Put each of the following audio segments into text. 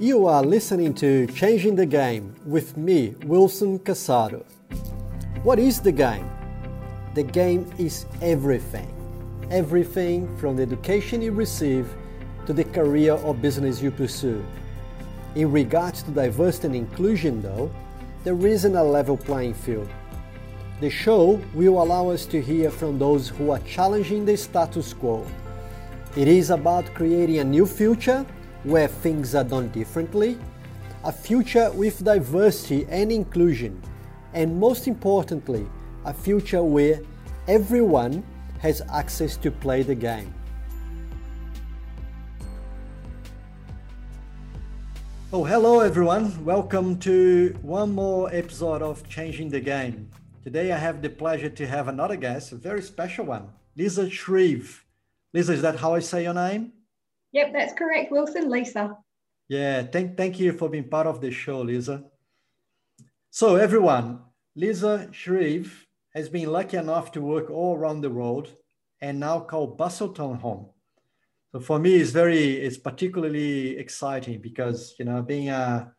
You are listening to Changing the Game with me, Wilson Casado. What is the game? The game is everything. Everything from the education you receive to the career or business you pursue. In regards to diversity and inclusion, though, there isn't a level playing field. The show will allow us to hear from those who are challenging the status quo. It is about creating a new future where things are done differently, a future with diversity and inclusion, and most importantly, a future where everyone has access to play the game. Oh, hello everyone. Welcome to one more episode of Changing the Game. Today I have the pleasure to have another guest, a very special one, Lisa Shreeve. Lisa, is that how I say your name? Yep, that's correct, Wilson. Lisa. Yeah, thank, thank you for being part of the show, Lisa. So, everyone, Lisa Shreeve has been lucky enough to work all around the world and now call Busselton home. So for me, it's very, it's particularly exciting because, you know, being a,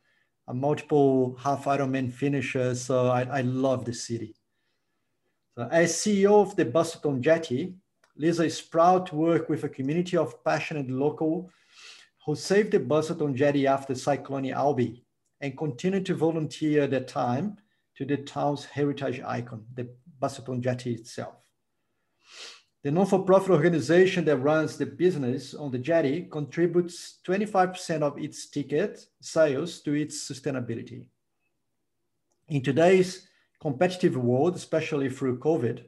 a multiple half Ironman finisher, so I, I love the city. So as CEO of the Busselton Jetty, Lisa is proud to work with a community of passionate local who saved the Busselton Jetty after Cyclone Alby and continue to volunteer their time to the town's heritage icon, the Busselton Jetty itself. The non-for-profit organization that runs the business on the jetty contributes 25% of its ticket sales to its sustainability. In today's competitive world, especially through COVID,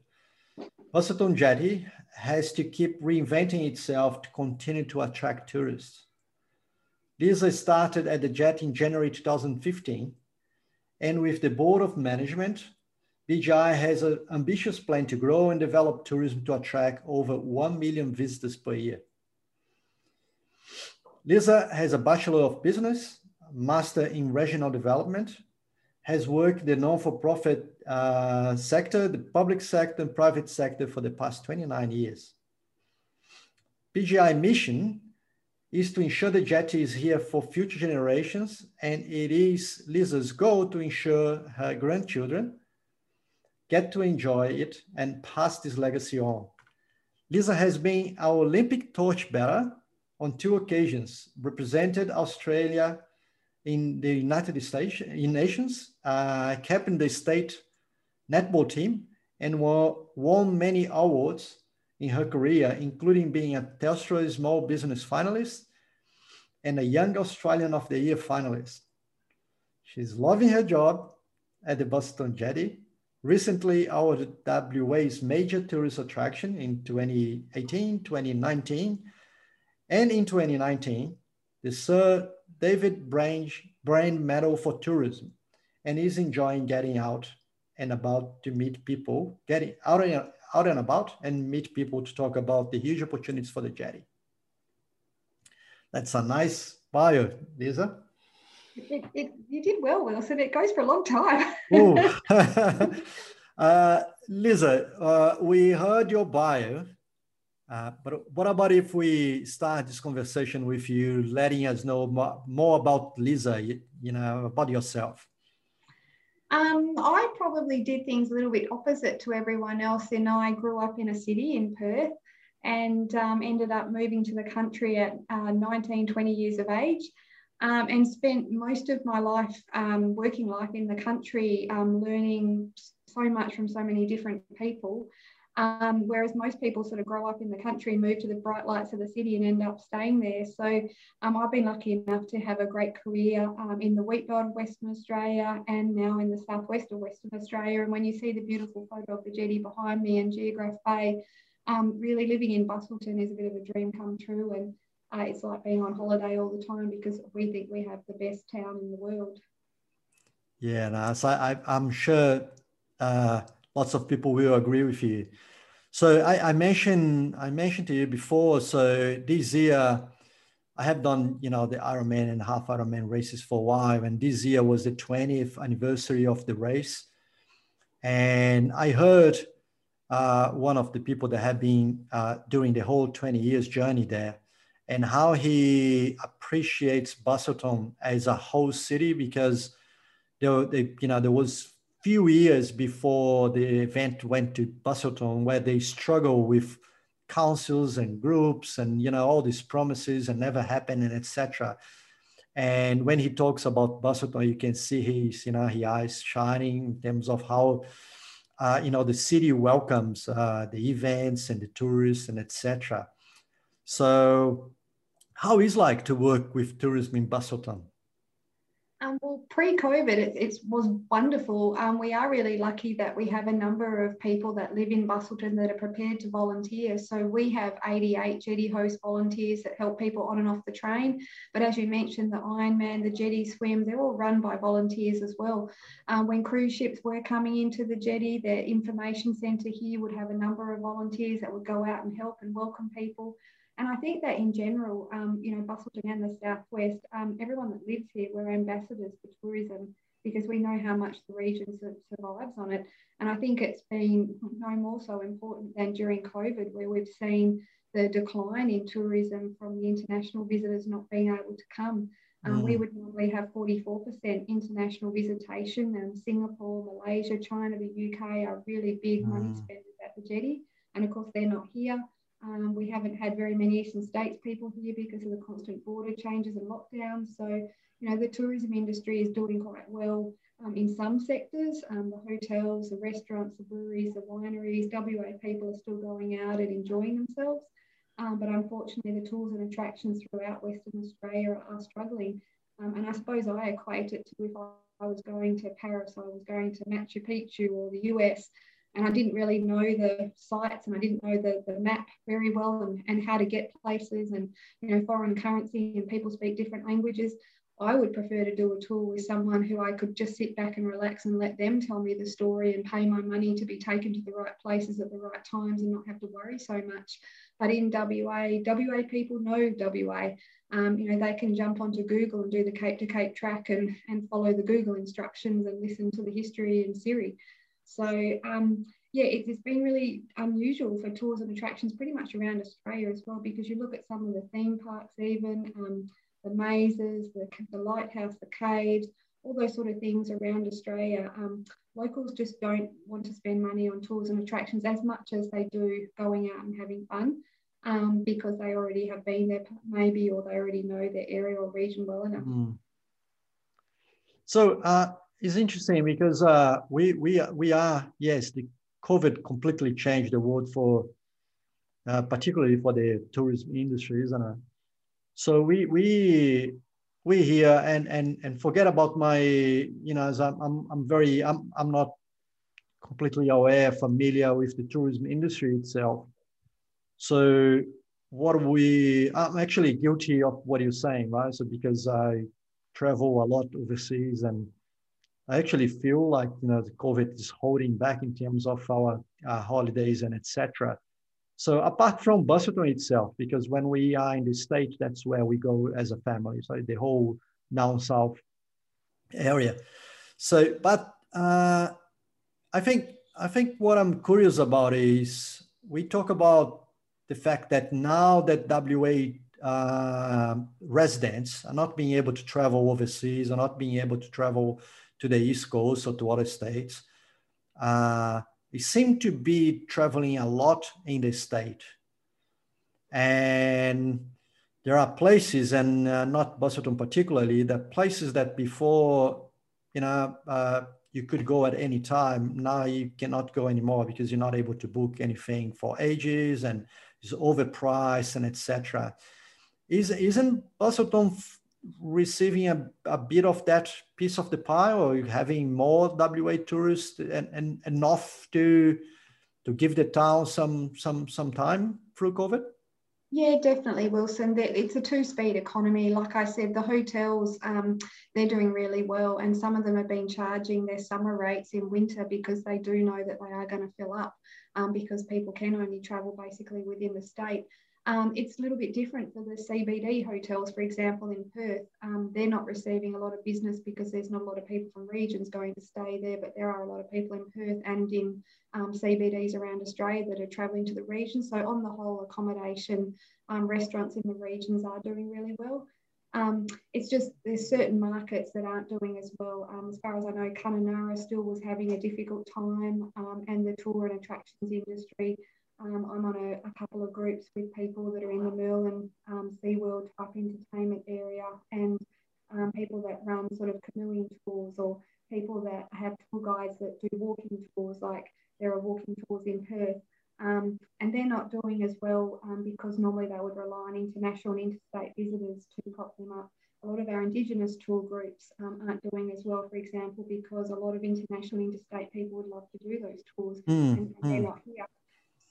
Busselton Jetty has to keep reinventing itself to continue to attract tourists. Lisa started at the jet in January 2015, and with the board of management, BJI has an ambitious plan to grow and develop tourism to attract over 1 million visitors per year. Lisa has a Bachelor of Business, Master in Regional Development, has worked the non-for-profit uh, sector, the public sector and private sector for the past 29 years. BJI mission is to ensure the jetty is here for future generations, and it is Lisa's goal to ensure her grandchildren get to enjoy it and pass this legacy on. Lisa has been our Olympic torchbearer on two occasions, represented Australia in the United States in Nations, uh, captained the state netball team, and won many awards in her career, including being a Telstra Small Business finalist and a Young Australian of the Year finalist. She's loving her job at the Busselton Jetty. Recently, our WA's major tourist attraction in 2018, 2019, and in 2019, the Sir David Brand, Brand Medal for Tourism, and is enjoying getting out and about to meet people, getting out and, out and about and meet people to talk about the huge opportunities for the jetty. That's a nice bio, Lisa. It, it, you did well, Wilson. It goes for a long time. uh, Lisa, uh, we heard your bio, uh, but what about if we start this conversation with you letting us know more, more about Lisa, you, you, know, about yourself? Um, I probably did things a little bit opposite to everyone else. And I grew up in a city in Perth and um, ended up moving to the country at uh, 19, 20 years of age. Um, and spent most of my life, um, working life in the country, um, learning so much from so many different people. Um, whereas most people sort of grow up in the country move to the bright lights of the city and end up staying there. So um, I've been lucky enough to have a great career um, in the wheat belt of Western Australia and now in the southwest of Western Australia. And when you see the beautiful photo of the jetty behind me and Geographe Bay, um, really living in Busselton is a bit of a dream come true. And uh, it's like being on holiday all the time because we think we have the best town in the world. Yeah, no, so I, I'm sure uh, lots of people will agree with you. So I, I, mentioned I mentioned to you before. So this year, I have done you know the Ironman and half Ironman races for a while, and this year was the 20th anniversary of the race. And I heard uh, one of the people that have been uh, doing the whole 20 years journey there, and how he appreciates Busselton as a whole city because there, they, you know, there was few years before the event went to Busselton where they struggle with councils and groups and you know all these promises and never happen and etc. And when he talks about Busselton, you can see his you know his eyes shining in terms of how uh, you know the city welcomes uh, the events and the tourists and etc. So, how is like to work with tourism in Busselton? Um, well, pre-COVID, it, it was wonderful. Um, we are really lucky that we have a number of people that live in Busselton that are prepared to volunteer. So we have 88 jetty host volunteers that help people on and off the train. But as you mentioned, the Ironman, the jetty swim, they're all run by volunteers as well. Um, when cruise ships were coming into the jetty, the information centre here would have a number of volunteers that would go out and help and welcome people. And I think that in general, um, you know, Busselton and the Southwest, um, everyone that lives here, we're ambassadors for tourism because we know how much the region survives on it. And I think it's been no more so important than during COVID, where we've seen the decline in tourism from the international visitors not being able to come. Um, mm. We would normally have 44% international visitation, and Singapore, Malaysia, China, the UK are really big mm. money spenders at the jetty. And of course, they're not here. Um, we haven't had very many Eastern States people here because of the constant border changes and lockdowns. So, you know, the tourism industry is doing quite well um, in some sectors. Um, the hotels, the restaurants, the breweries, the wineries, WA people are still going out and enjoying themselves. Um, but unfortunately, the tours and attractions throughout Western Australia are, are struggling. Um, and I suppose I equate it to if I was going to Paris, I was going to Machu Picchu or the US, and I didn't really know the sites and I didn't know the, the map very well and, and how to get places and you know foreign currency and people speak different languages. I would prefer to do a tour with someone who I could just sit back and relax and let them tell me the story and pay my money to be taken to the right places at the right times and not have to worry so much. But in WA, WA people know WA. Um, you know, they can jump onto Google and do the Cape to Cape track and, and follow the Google instructions and listen to the history in Siri. So um, yeah, it, has been really unusual for tours and attractions pretty much around Australia as well, because you look at some of the theme parks, even um, the mazes, the, the lighthouse, the caves, all those sort of things around Australia. Um, locals just don't want to spend money on tours and attractions as much as they do going out and having fun. Um, because they already have been there, maybe, or they already know the area or region well enough. Mm. So, uh, it's interesting because uh, we we we are yes, the COVID completely changed the world for, uh, particularly for the tourism industry, isn't it? So we we we here and and and forget about my you know as I'm I'm, I'm very I'm I'm not completely aware familiar with the tourism industry itself. So what we I'm actually guilty of what you're saying, right? So because I travel a lot overseas and I actually feel like you know the COVID is holding back in terms of our holidays and etc. So apart from Busselton itself, because when we are in the state, that's where we go as a family. So the whole down south area. So, but uh, I think I think what I'm curious about is we talk about the fact that now that WA uh, residents are not being able to travel overseas, are not being able to travel to the East Coast or to other states. Uh, we seem to be traveling a lot in the state. And there are places, and uh, not Busselton particularly, the places that before, you know, uh, you could go at any time. Now you cannot go anymore because you're not able to book anything for ages and it's overpriced and etc. Is, isn't Busselton receiving a, a bit of that piece of the pie or having more WA tourists and, and enough to to give the town some some some time through COVID? Yeah, definitely, Wilson. It's a two-speed economy. Like I said, the hotels um, they're doing really well, and some of them have been charging their summer rates in winter because they do know that they are going to fill up um, because people can only travel basically within the state. Um, it's a little bit different for the CBD hotels, for example, in Perth. Um, they're not receiving a lot of business because there's not a lot of people from regions going to stay there, but there are a lot of people in Perth and in um, CBDs around Australia that are travelling to the region. So, on the whole, accommodation um, restaurants in the regions are doing really well. Um, it's just there's certain markets that aren't doing as well. Um, as far as I know, Kununurra still was having a difficult time, and the tour and attractions industry. Um, I'm on a, a, couple of groups with people that are in the Merlin um, SeaWorld type entertainment area and um, people that run sort of canoeing tours or people that have tour guides that do walking tours, like there are walking tours in Perth. Um, and they're not doing as well um, because normally they would rely on international and interstate visitors to prop them up. A lot of our Indigenous tour groups um, aren't doing as well, for example, because a lot of international and interstate people would love to do those tours mm, and, and mm. they're hmm. not.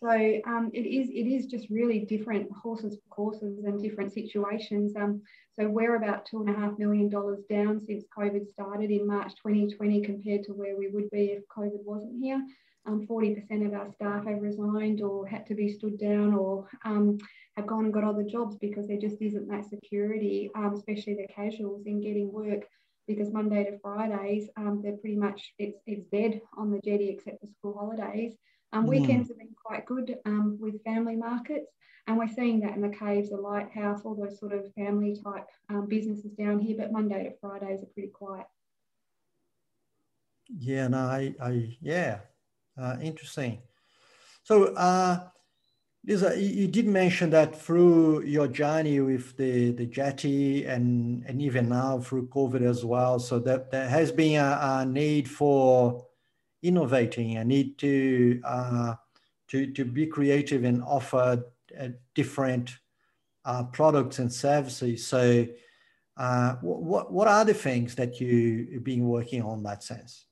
So um, it is it is just really different horses for courses and different situations. Um, so we're about two and a half million dollars down since COVID started in March 2020 compared to where we would be if COVID wasn't here. Um, 40% of our staff have resigned or had to be stood down or um, have gone and got other jobs because there just isn't that security, um, especially the casuals in getting work because Monday to Fridays, um, they're pretty much, it's, it's dead on the jetty except for school holidays. Um, weekends have been quite good um, with family markets, and we're seeing that in the caves, the lighthouse, all those sort of family type businesses down here, but Monday to Fridays are pretty quiet. Yeah, no, I, I yeah, uh, interesting. So, uh, Lisa, you did mention that through your journey with the, the jetty and, and even now through COVID as well, so that there has been a, a need for innovating, a need to, uh, to, to be creative and offer uh, different uh, products and services. So, uh, what, what are the things that you've been working on that sense?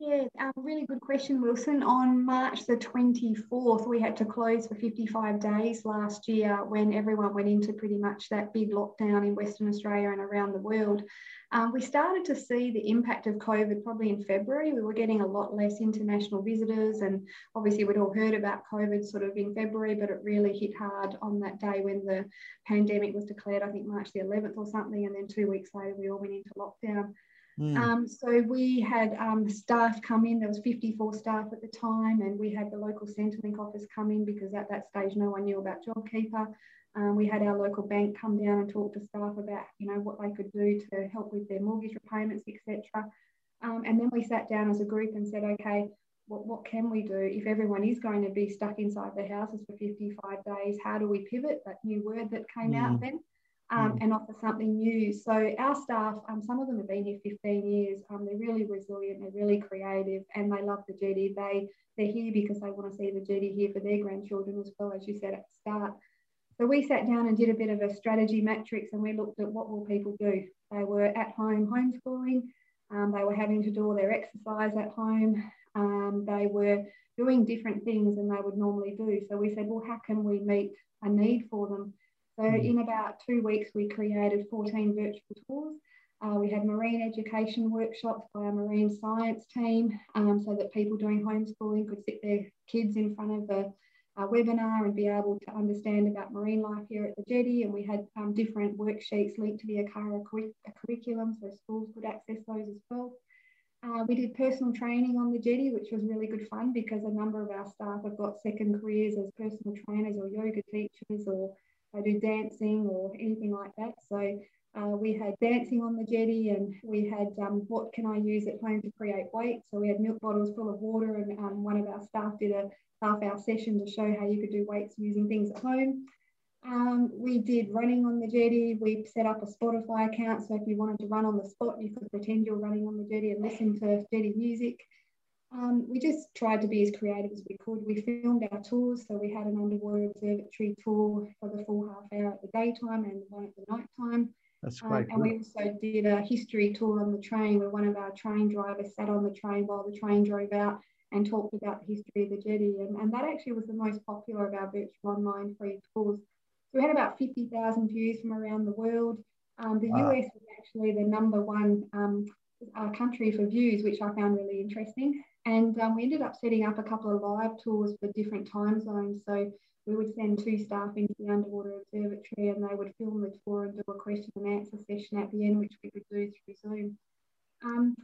Yeah, um, really good question, Wilson. On March the 24th, we had to close for 55 days last year when everyone went into pretty much that big lockdown in Western Australia and around the world. Um, we started to see the impact of COVID probably in February. We were getting a lot less international visitors, and obviously, we'd all heard about COVID sort of in February, but it really hit hard on that day when the pandemic was declared, I think March the 11th or something, and then two weeks later, we all went into lockdown. Mm. Um, so we had um, staff come in. There was 54 staff at the time, and we had the local Centrelink office come in because at that stage no one knew about JobKeeper. Um, we had our local bank come down and talk to staff about, you know, what they could do to help with their mortgage repayments, etc. Um, and then we sat down as a group and said, okay, what, what can we do if everyone is going to be stuck inside their houses for 55 days? How do we pivot? That new word that came mm. out then um, mm. and offer something new. So our staff, um, some of them have been here 15 years. Um, they're really resilient, they're really creative, and they love the GD. They they're here because they want to see the GD here for their grandchildren as well, as you said at the start. So we sat down and did a bit of a strategy matrix, and we looked at what will people do. They were at home homeschooling. Um, they were having to do all their exercise at home. Um, they were doing different things than they would normally do. So we said, well, how can we meet a need for them? So mm. in about two weeks, we created 14 virtual tours. Uh, we had marine education workshops by our marine science team um, so that people doing homeschooling could sit their kids in front of a, a, webinar and be able to understand about marine life here at the jetty. And we had um, different worksheets linked to the ACARA curriculum so schools could access those as well. Uh, we did personal training on the jetty, which was really good fun because a number of our staff have got second careers as personal trainers or yoga teachers or I do dancing or anything like that. So uh, we had dancing on the jetty and we had um, what can I use at home to create weight. So we had milk bottles full of water and um, one of our staff did a half hour session to show how you could do weights using things at home. Um, we did running on the jetty. We set up a Spotify account. So if you wanted to run on the spot, you could pretend you're running on the jetty and listen to jetty music. Um, we just tried to be as creative as we could. We filmed our tours, so we had an underwater observatory tour for the full half hour at the daytime and one at the night That's um, And we also did a history tour on the train where one of our train drivers sat on the train while the train drove out and talked about the history of the jetty. And, and that actually was the most popular of our virtual online free tours. So we had about 50,000 views from around the world. Um, the wow. US was actually the number one um, uh, country for views, which I found really interesting. And um, we ended up setting up a couple of live tours for different time zones. So we would send two staff into the underwater observatory and they would film the tour and do a question and answer session at the end, which we could do through Zoom. Um,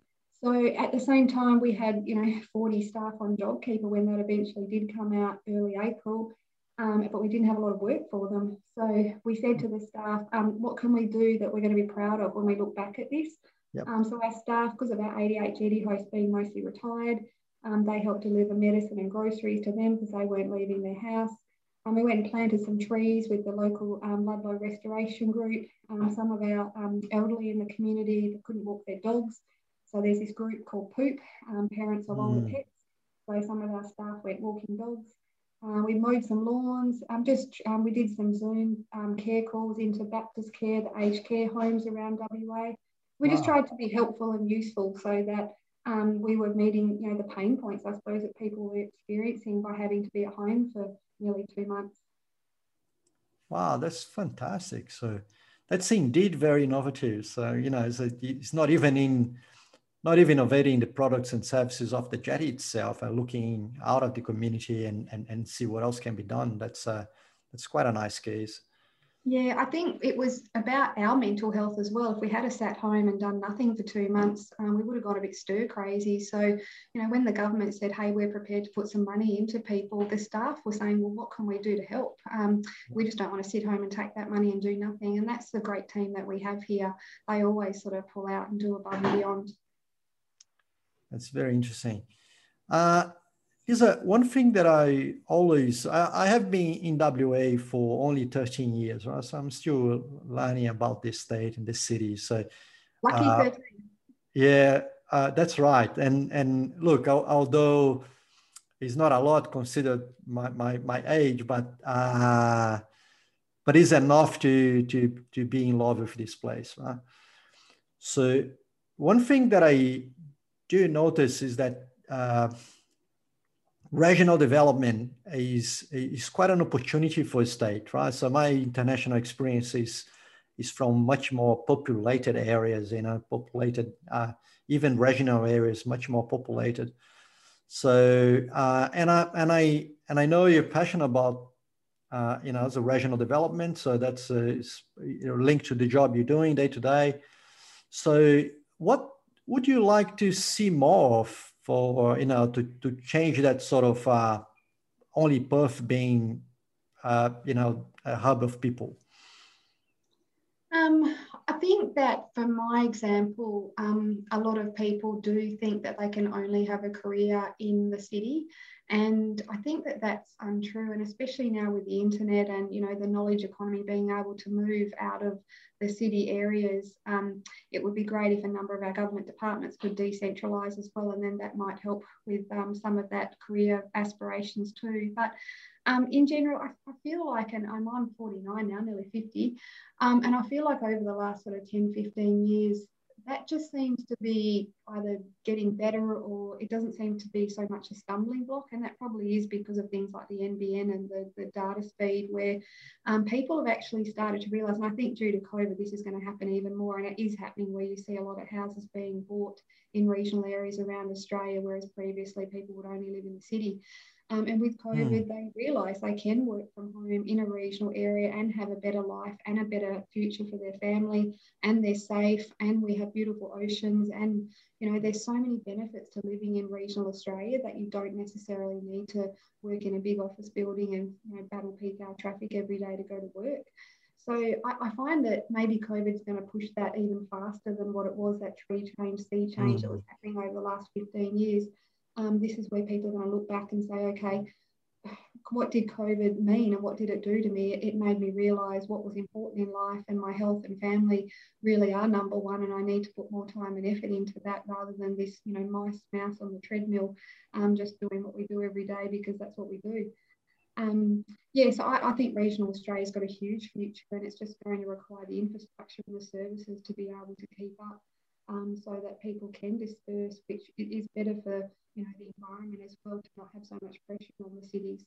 so at the same time, we had, you know, 40 staff on JobKeeper when that eventually did come out early April. um, but we didn't have a lot of work for them. So we said to the staff, um, what can we do that we're going to be proud of when we look back at this? Yep. Um, so our staff, because of our ADHD hosts being mostly retired, um, they helped deliver medicine and groceries to them because they weren't leaving their house. Um, we went and planted some trees with the local um, Ludlow Restoration Group. Um, some of our um, elderly in the community that couldn't walk their dogs. So there's this group called Poop, um, Parents of mm. Older Pets. So some of our staff went walking dogs. Uh, we mowed some lawns. Um, just um, we did some Zoom um, care calls into Baptist Care, the aged care homes around WA. We wow. just tried to be helpful and useful so that um, we were meeting, you know, the pain points I suppose that people were experiencing by having to be at home for nearly two months. Wow, that's fantastic. So that's indeed very innovative. So you know, it's, not even in not even innovating the products and services of the jetty itself and looking out of the community and, and, and see what else can be done. That's, uh, that's quite a nice case. Yeah, I think it was about our mental health as well. If we had a sat home and done nothing for two months, um, we would have got a bit stir crazy. So, you know, when the government said, hey, we're prepared to put some money into people, the staff were saying, well, what can we do to help? Um, we just don't want to sit home and take that money and do nothing. And that's the great team that we have here. They always sort of pull out and do above and beyond. That's very interesting. Uh, is a one thing that I always I, I, have been in WA for only 13 years, right? So I'm still learning about this state and this city. So lucky uh, 13. Yeah, uh, that's right. And and look, although it's not a lot considered my my, my age, but uh, but it's enough to to to be in love with this place, right? So one thing that I do notice is that uh, regional development is, is quite an opportunity for a state, right? So my international experience is, is from much more populated areas, you know, populated, uh, even regional areas, much more populated. So, uh, and I, and I, and I know you're passionate about, uh, you know, the regional development. So that's uh, you know, linked to the job you're doing day to day. So what would you like to see more of for you know to, to change that sort of uh, only Perth being uh, you know a hub of people? Um, I think that for my example, um, a lot of people do think that they can only have a career in the city. And I think that that's untrue. And especially now with the internet and, you know, the knowledge economy being able to move out of the city areas, um, it would be great if a number of our government departments could decentralise as well. And then that might help with um, some of that career aspirations too. But um, in general, I, I, feel like, and I'm on 49 now, nearly 50, um, and I feel like over the last sort of 10, 15 years, that just seems to be either getting better or it doesn't seem to be so much a stumbling block. And that probably is because of things like the NBN and the, the data speed, where um, people have actually started to realize, and I think due to COVID, this is going to happen even more. And it is happening where you see a lot of houses being bought in regional areas around Australia, whereas previously people would only live in the city. Um, and with COVID, mm. they realise they can work from home in a regional area and have a better life and a better future for their family, and they're safe, and we have beautiful oceans, and you know there's so many benefits to living in regional Australia that you don't necessarily need to work in a big office building and you know battle peak hour traffic every day to go to work. So I, I, find that maybe COVID's going to push that even faster than what it was that tree change, sea change mm. that was happening over the last 15 years um, this is where people are going to look back and say, okay, what did COVID mean and what did it do to me? It, made me realize what was important in life and my health and family really are number one. And I need to put more time and effort into that rather than this, you know, mice, mouse on the treadmill, um, just doing what we do every day because that's what we do. Um, yeah, so I, I think regional Australia's got a huge future and it's just going to require the infrastructure and the services to be able to keep up um, so that people can disperse, which is better for you know the environment as well to not have so much pressure on the cities.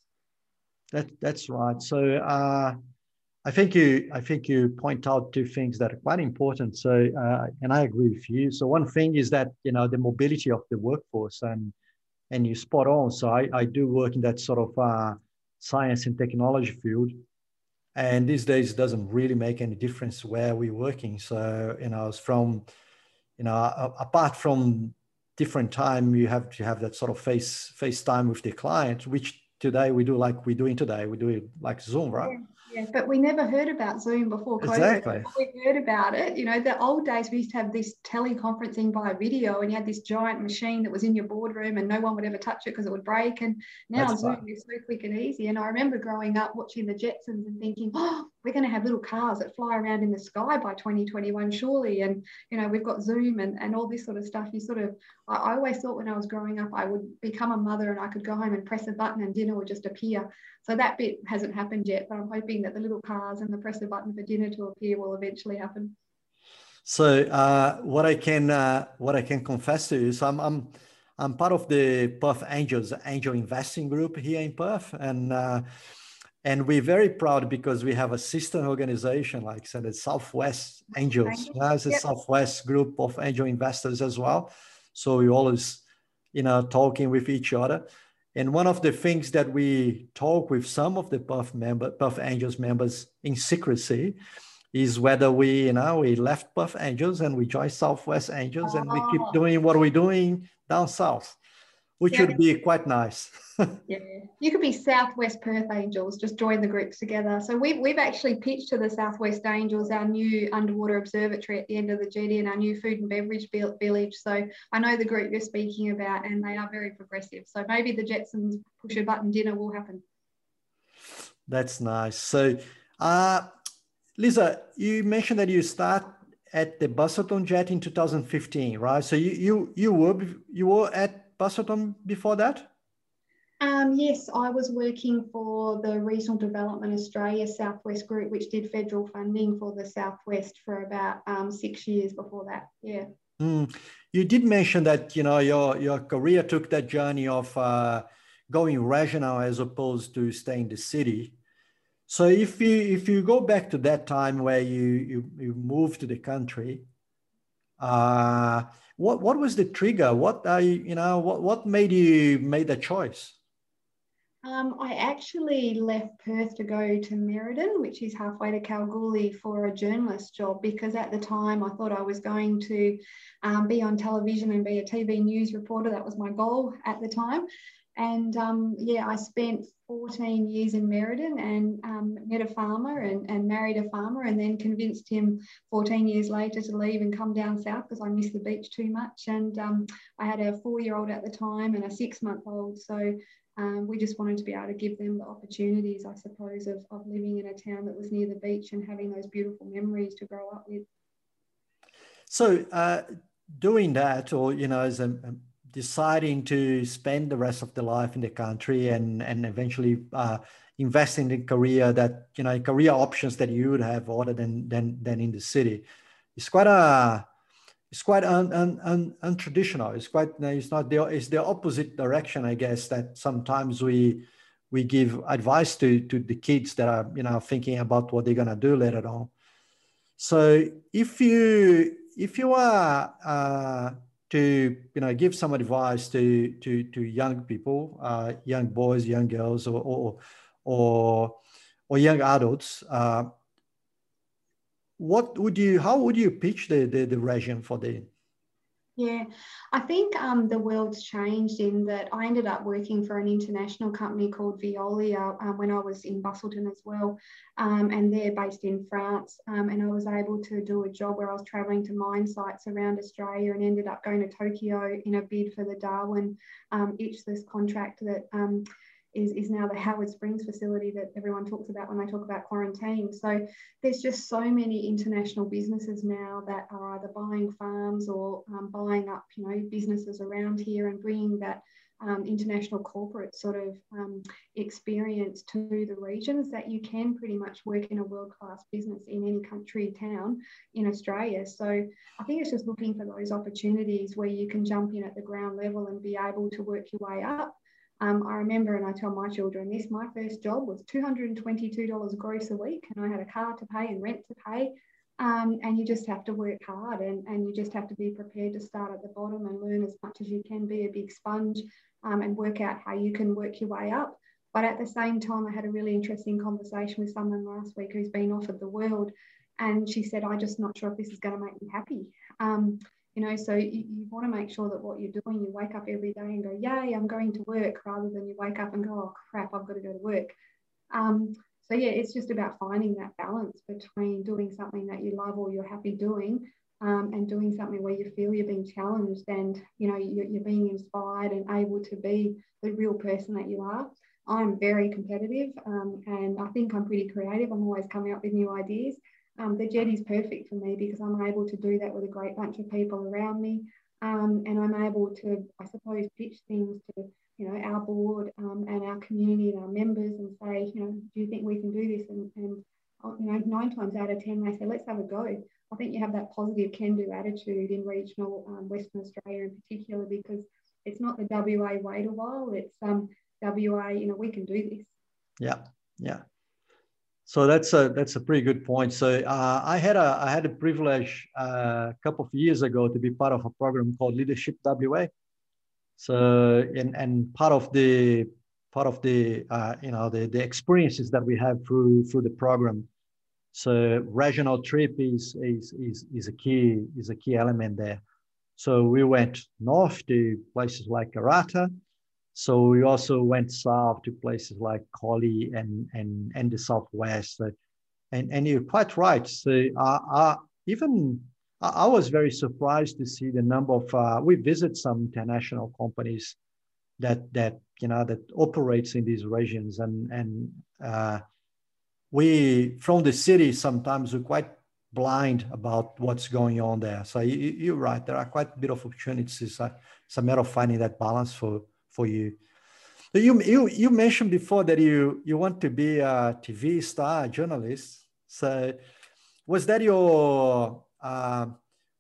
That that's right. So uh, I think you I think you point out two things that are quite important. So uh, and I agree with you. So one thing is that you know the mobility of the workforce and and you spot on. So I, I do work in that sort of uh, science and technology field. And these days it doesn't really make any difference where we're working. So, you know, it's from, you know, apart from different time you have to have that sort of face face time with the client which today we do like we're doing today. We do it like Zoom, right? Yeah. Yeah, but we never heard about Zoom before COVID. Exactly. We heard about it. You know, the old days we used to have this teleconferencing via video, and you had this giant machine that was in your boardroom, and no one would ever touch it because it would break. And now That's Zoom fun. is so quick and easy. And I remember growing up watching the Jetsons and thinking, oh, we're going to have little cars that fly around in the sky by 2021, surely. And you know, we've got Zoom and, and all this sort of stuff. You sort of, I, I always thought when I was growing up, I would become a mother and I could go home and press a button and dinner would just appear. So that bit hasn't happened yet, but I'm hoping that the little cars and the press a button for dinner to appear will eventually happen. So uh, what I can uh, what I can confess to you is I'm I'm I'm part of the Perth Angels Angel Investing Group here in Perth, and uh, and we're very proud because we have a sister organization like I said, the Southwest Angels. There's a yep. Southwest group of angel investors as well. So we always, you know, talking with each other. And one of the things that we talk with some of the Perth member, Perth Angels members in secrecy is whether we, you know, we left Perth Angels and we joined Southwest Angels oh. and we keep oh. doing what we're doing down south which yeah. would be quite nice. yeah, you could be Southwest Perth Angels, just join the groups together. So we've, we've actually pitched to the Southwest Angels our new underwater observatory at the end of the jetty and our new food and beverage village. So I know the group you're speaking about and they are very progressive. So maybe the Jetsons push a button dinner will happen. That's nice. So, uh, Lisa, you mentioned that you start at the Busselton Jet in 2015, right? So you you you were you were at Busselton before that? Um, yes, I was working for the Regional Development Australia Southwest Group, which did federal funding for the Southwest for about um, six years before that. Yeah. Mm. You did mention that you know your your career took that journey of uh, going regional as opposed to staying in the city. So if you if you go back to that time where you you, you moved to the country, uh, what what was the trigger? What I you you know what what made you made that choice? Um, I actually left Perth to go to Merredin, which is halfway to Kalgoorlie, for a journalist job because at the time I thought I was going to um, be on television and be a TV news reporter. That was my goal at the time. And um, yeah, I spent 14 years in Merredin and um, met a farmer and, and married a farmer, and then convinced him 14 years later to leave and come down south because I missed the beach too much. And um, I had a four year old at the time and a six month old. So um, we just wanted to be able to give them the opportunities, I suppose, of, of living in a town that was near the beach and having those beautiful memories to grow up with. So, uh, doing that, or you know, as a, deciding to spend the rest of the life in the country and and eventually uh, invest in career that you know career options that you would have other than than than in the city. It's quite a it's quite un, un, un, untraditional. It's quite it's not the it's the opposite direction i guess that sometimes we we give advice to to the kids that are you know thinking about what they're to do later on. So if you if you are uh, to you know give some advice to to to young people, uh, young boys, young girls, or or or, or young adults. Uh, what would you? How would you pitch the the, the regime for the yeah, I think um, the world's changed in that I ended up working for an international company called Veolia um, when I was in Busselton as well. Um, and they're based in France. Um, and I was able to do a job where I was traveling to mine sites around Australia and ended up going to Tokyo in a bid for the Darwin um, Ichthys contract that um, is, is now the Howard Springs facility that everyone talks about when they talk about quarantine. So there's just so many international businesses now that are either buying farms or um, buying up, you know, businesses around here and bringing that um, international corporate sort of um, experience to the regions that you can pretty much work in a world class business in any country, town in Australia. So I think it's just looking for those opportunities where you can jump in at the ground level and be able to work your way up. Um, I remember, and I tell my children this my first job was $222 gross a week, and I had a car to pay and rent to pay. Um, and you just have to work hard and, and you just have to be prepared to start at the bottom and learn as much as you can, be a big sponge um, and work out how you can work your way up. But at the same time, I had a really interesting conversation with someone last week who's been offered the world. And she said, I'm just not sure if this is going to make me happy. Um, you know so you, you want to make sure that what you're doing you wake up every day and go yay i'm going to work rather than you wake up and go oh crap i've got to go to work. Um, so yeah it's just about finding that balance between doing something that you love or you're happy doing um, and doing something where you feel you're being challenged and you know you're, you're being inspired and able to be the real person that you are. I'm very competitive um, and i think i'm pretty creative. I'm always coming up with new ideas um, the jet is perfect for me because I'm able to do that with a great bunch of people around me. Um, and I'm able to, I suppose, pitch things to, you know, our board um, and our community and our members and say, you know, do you think we can do this? And, and uh, you know, nine times out of 10, they say, let's have a go. I think you have that positive can-do attitude in regional um, Western Australia in particular because it's not the WA wait a while, it's um, WA, you know, we can do this. Yeah, yeah. So that's a that's a pretty good point. So uh, I had a I had a privilege uh, a couple of years ago to be part of a program called Leadership WA. So and and part of the part of the uh, you know the the experiences that we have through through the program. So regional trip is is is is a key is a key element there. So we went north to places like Karratha, so we also went south to places like Collie and, and, and the Southwest. and, and you're quite right. So uh, uh, even I was very surprised to see the number of, uh, we visit some international companies that, that, you know, that operates in these regions and, and uh, we, from the city, sometimes we're quite blind about what's going on there. So you, are right. There are quite a bit of opportunities. It's a matter of finding that balance for, for you. You, you, you mentioned before that you, you want to be a TV star, journalist. So was that your, uh,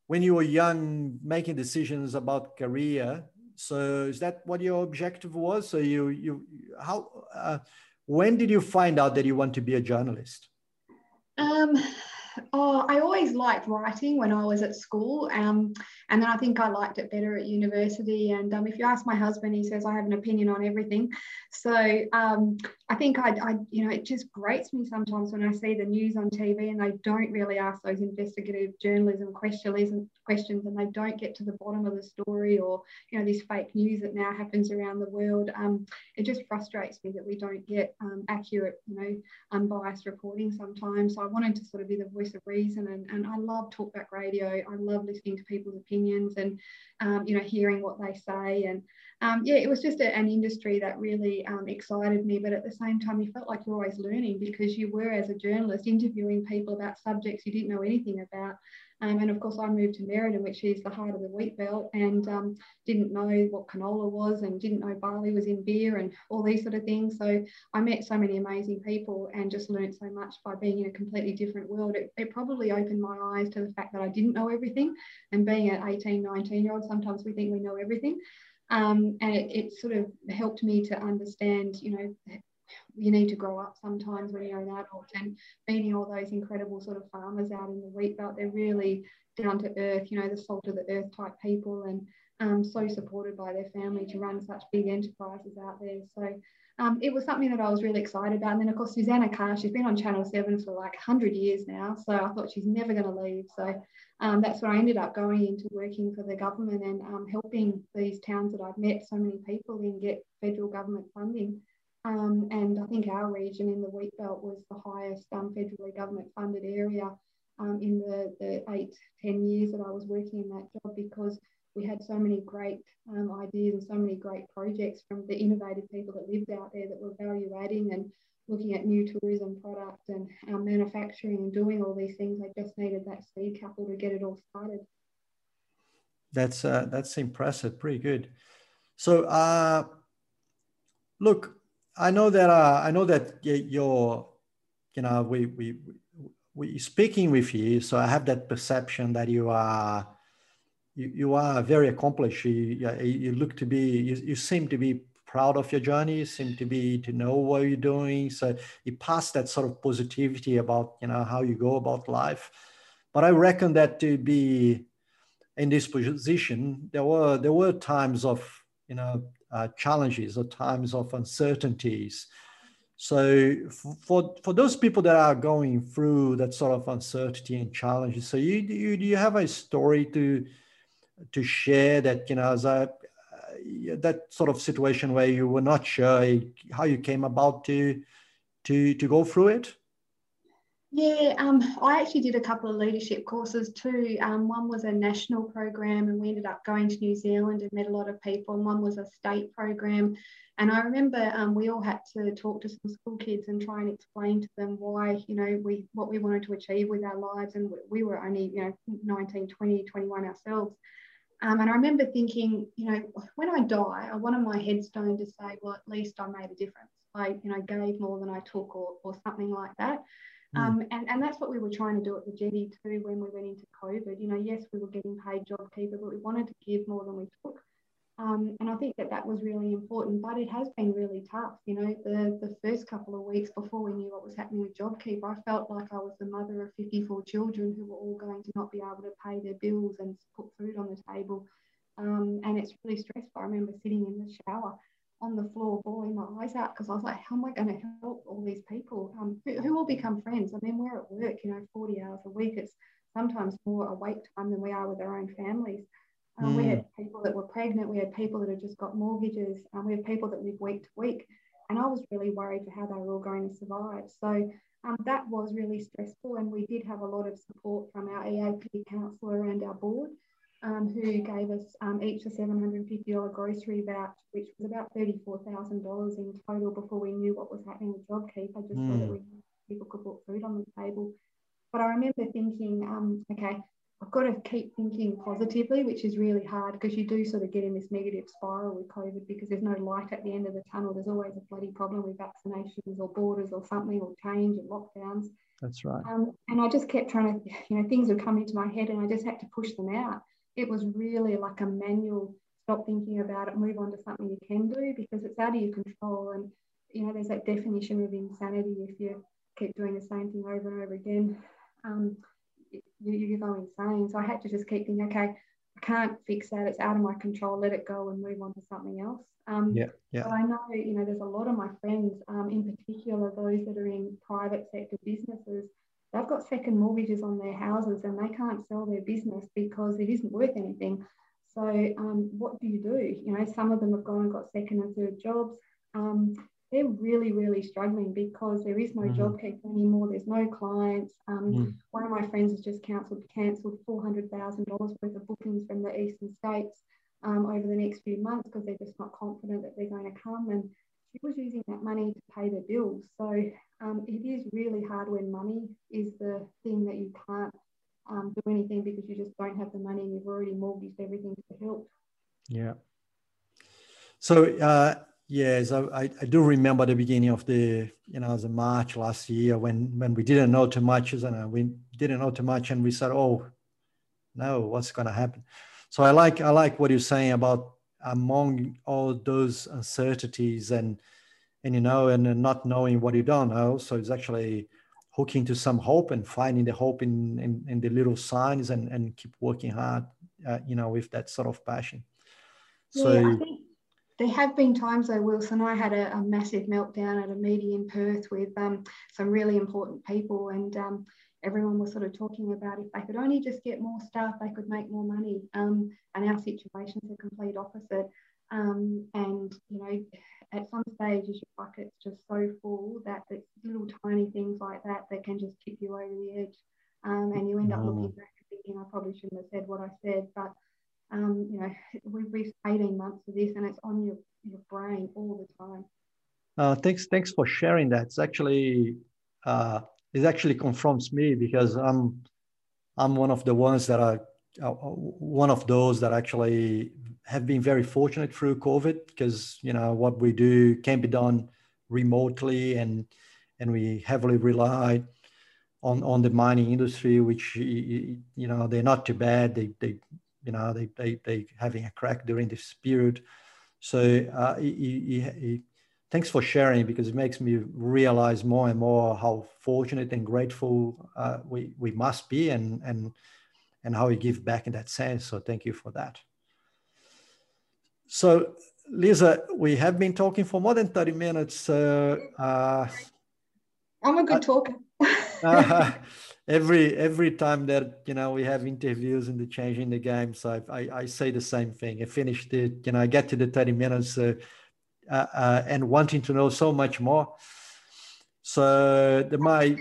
when you were young, making decisions about career? So is that what your objective was? So you, you how, uh, when did you find out that you want to be a journalist? Um, oh, I always liked writing when I was at school. Um, and then I think I liked it better at university. And um, if you ask my husband, he says I have an opinion on everything. So um, I think I, I, you know, it just grates me sometimes when I see the news on TV and they don't really ask those investigative journalism questions, questions and they don't get to the bottom of the story or, you know, this fake news that now happens around the world. Um, it just frustrates me that we don't get um, accurate, you know, unbiased reporting sometimes. So I wanted to sort of be the voice of reason and, and I love talkback radio. I love listening to people's opinions and um, you know hearing what they say and um, yeah it was just a, an industry that really um, excited me but at the same time you felt like you're always learning because you were as a journalist interviewing people about subjects you didn't know anything about um, and of course, I moved to Merredin, which is the heart of the wheat belt, and um, didn't know what canola was and didn't know barley was in beer and all these sort of things. So I met so many amazing people and just learned so much by being in a completely different world. It, it probably opened my eyes to the fact that I didn't know everything. And being an 18, 19 year old, sometimes we think we know everything. Um, and it, it, sort of helped me to understand, you know, you need to grow up sometimes when you're an adult and meeting all those incredible sort of farmers out in the wheat belt they're really down to earth you know the salt of the earth type people. And um, so supported by their family to run such big enterprises out there so um, it was something that I was really excited about. And then, of course, Susannah Carr, she's been on Channel 7 for like 100 years now. So I thought she's never going to leave. So um, that's where I ended up going into working for the government and um, helping these towns that I've met so many people in get federal government funding. Um, and I think our region in the wheat belt was the highest um, federally government funded area um, in the, the eight, 10 years that I was working in that job because we had so many great um, ideas and so many great projects from the innovative people that lived out there that were value adding and looking at new tourism product and manufacturing and doing all these things. They just needed that seed capital to get it all started. That's uh, that's impressive. Pretty good. So, uh, look, I know that uh, I know that you're, you know, we we we speaking with you, so I have that perception that you are, you, you are very accomplished. You, you look to be, you, you seem to be proud of your journey. You seem to be to know what you're doing. So you pass that sort of positivity about you know how you go about life. But I reckon that to be in this position, there were there were times of you know uh, challenges or times of uncertainties. So for, for those people that are going through that sort of uncertainty and challenges, so you, you, do you have a story to to share that you know as a uh, that sort of situation where you were not sure how you came about to to to go through it? Yeah, um, I actually did a couple of leadership courses too. Um, one was a national program, and we ended up going to New Zealand and met a lot of people. And one was a state program, and I remember um, we all had to talk to some school kids and try and explain to them why, you know, we what we wanted to achieve with our lives, and we were only, you know, 19, 20, 21 ourselves. Um, and I remember thinking, you know, when I die, I wanted my headstone to say, well, at least I made a difference. I, you know, gave more than I took, or, or something like that. Mm. Um, and, and that's what we were trying to do at the jetty too when we went into COVID. You know, yes, we were getting paid JobKeeper, but we wanted to give more than we took. Um, and I think that that was really important, but it has been really tough. You know, the, the first couple of weeks before we knew what was happening with JobKeeper, I felt like I was the mother of 54 children who were all going to not be able to pay their bills and put food on the table. Um, and it's really stressful. I remember sitting in the shower on the floor, bawling my eyes out because I was like, how am I going to help all these people um, who, who will become friends? I mean, we're at work, you know, 40 hours a week. It's sometimes more awake time than we are with our own families. Um, mm. We had people that were pregnant. We had people that had just got mortgages. Um, we had people that live week to week. And I was really worried for how they were all going to survive. So um, that was really stressful. And we did have a lot of support from our EAP counsellor and our board, um, who gave us um, each a $750 grocery voucher, which was about $34,000 in total before we knew what was happening with JobKeeper, just mm. so that we, people could put food on the table. But I remember thinking, um, okay, I've got to keep thinking positively, which is really hard because you do sort of get in this negative spiral with COVID because there's no light at the end of the tunnel. There's always a bloody problem with vaccinations or borders or something or change and lockdowns. That's right. Um, and I just kept trying to, you know, things would come into my head and I just had to push them out. It was really like a manual stop thinking about it, move on to something you can do because it's out of your control. And, you know, there's that definition of insanity if you keep doing the same thing over and over again. Um, you, you go insane. So I had to just keep thinking, okay, I can't fix that. It's out of my control. Let it go and move on to something else. Um, yeah, yeah. But I know, you know, there's a lot of my friends, um, in particular those that are in private sector businesses, they've got second mortgages on their houses and they can't sell their business because it isn't worth anything. So um, what do you do? You know, some of them have gone and got second and third jobs. Um, they're really, really struggling because there is no mm. job keeper anymore. There's no clients. Um, mm. One of my friends has just cancelled cancelled four hundred thousand dollars worth of bookings from the eastern states um, over the next few months because they're just not confident that they're going to come. And she was using that money to pay their bills. So um, it is really hard when money is the thing that you can't um, do anything because you just don't have the money and you've already mortgaged everything to help. Yeah. So uh, Yes, I, I do remember the beginning of the, you know, the March last year when when we didn't know too much, and we didn't know too much, and we said, "Oh, no, what's going to happen?" So I like I like what you're saying about among all those uncertainties and and you know and not knowing what you don't know. So it's actually hooking to some hope and finding the hope in in, in the little signs and and keep working hard, uh, you know, with that sort of passion. So. There have been times though, Wilson, I had a, a massive meltdown at a meeting in Perth with um, some really important people and um, everyone was sort of talking about if they could only just get more staff, they could make more money. Um, and our situation's the complete opposite. Um, and, you know, at some stages your bucket's just so full that it's little tiny things like that that can just tip you over the edge. Um, and you end up looking back and thinking, I probably shouldn't have said what I said, but um, you know, we've reached 18 months of this and it's on your, your brain all the time. Uh, thanks, thanks for sharing that. It's actually, uh, it actually confronts me because I'm, I'm one of the ones that are, uh, one of those that actually have been very fortunate through COVID because, you know, what we do can be done remotely and, and we heavily rely on, on the mining industry, which, you know, they're not too bad. They, they you know they they they having a crack during this period. So uh, he, he, he, thanks for sharing because it makes me realize more and more how fortunate and grateful uh, we we must be and and and how we give back in that sense. So thank you for that. So lisa we have been talking for more than 30 minutes uh, i'm a good talker every every time that you know we have interviews in the changing the game so i, I, I say the same thing. I finished it you know i get to the 30 minutes uh, uh, uh, and wanting to know so much more. So the my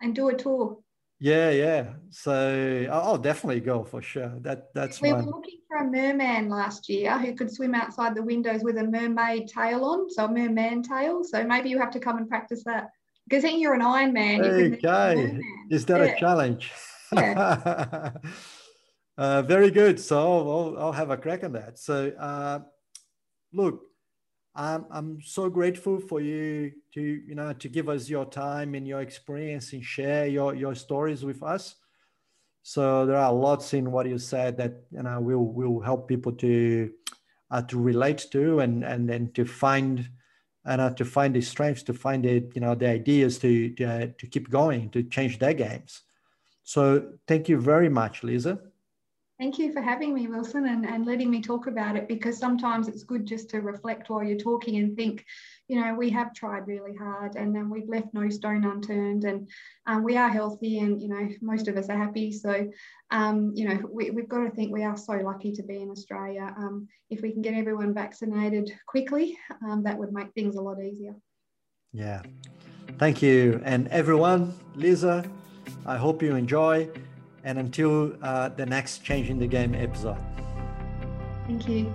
and do a tour yeah yeah. So i'll definitely go for sure. That that's we my... were looking for a merman last year who could swim outside the windows with a mermaid tail on so a merman tail. So maybe you have to come and practice that because then you're an Iron Man. Okay. Is that yeah. a challenge? Yeah. uh, very good. So I'll, I'll, have a crack on that. So, uh, look, I'm, I'm so grateful for you to, you know, to give us your time and your experience and share your, your stories with us. So there are lots in what you said that, you know, will, will help people to, uh, to relate to and, and then to find, and uh, to find the strengths, to find the you know the ideas to to, uh, to keep going, to change their games. So thank you very much, Lisa. Thank you for having me, Wilson, and, and letting me talk about it because sometimes it's good just to reflect while you're talking and think, you know, we have tried really hard and then we've left no stone unturned and um, we are healthy and, you know, most of us are happy. So, um, you know, we, have got to think we are so lucky to be in Australia. Um, if we can get everyone vaccinated quickly, um, that would make things a lot easier. Yeah. Thank you. And everyone, Lisa, I hope you enjoy. And until uh, the next Changing the Game episode. Thank you.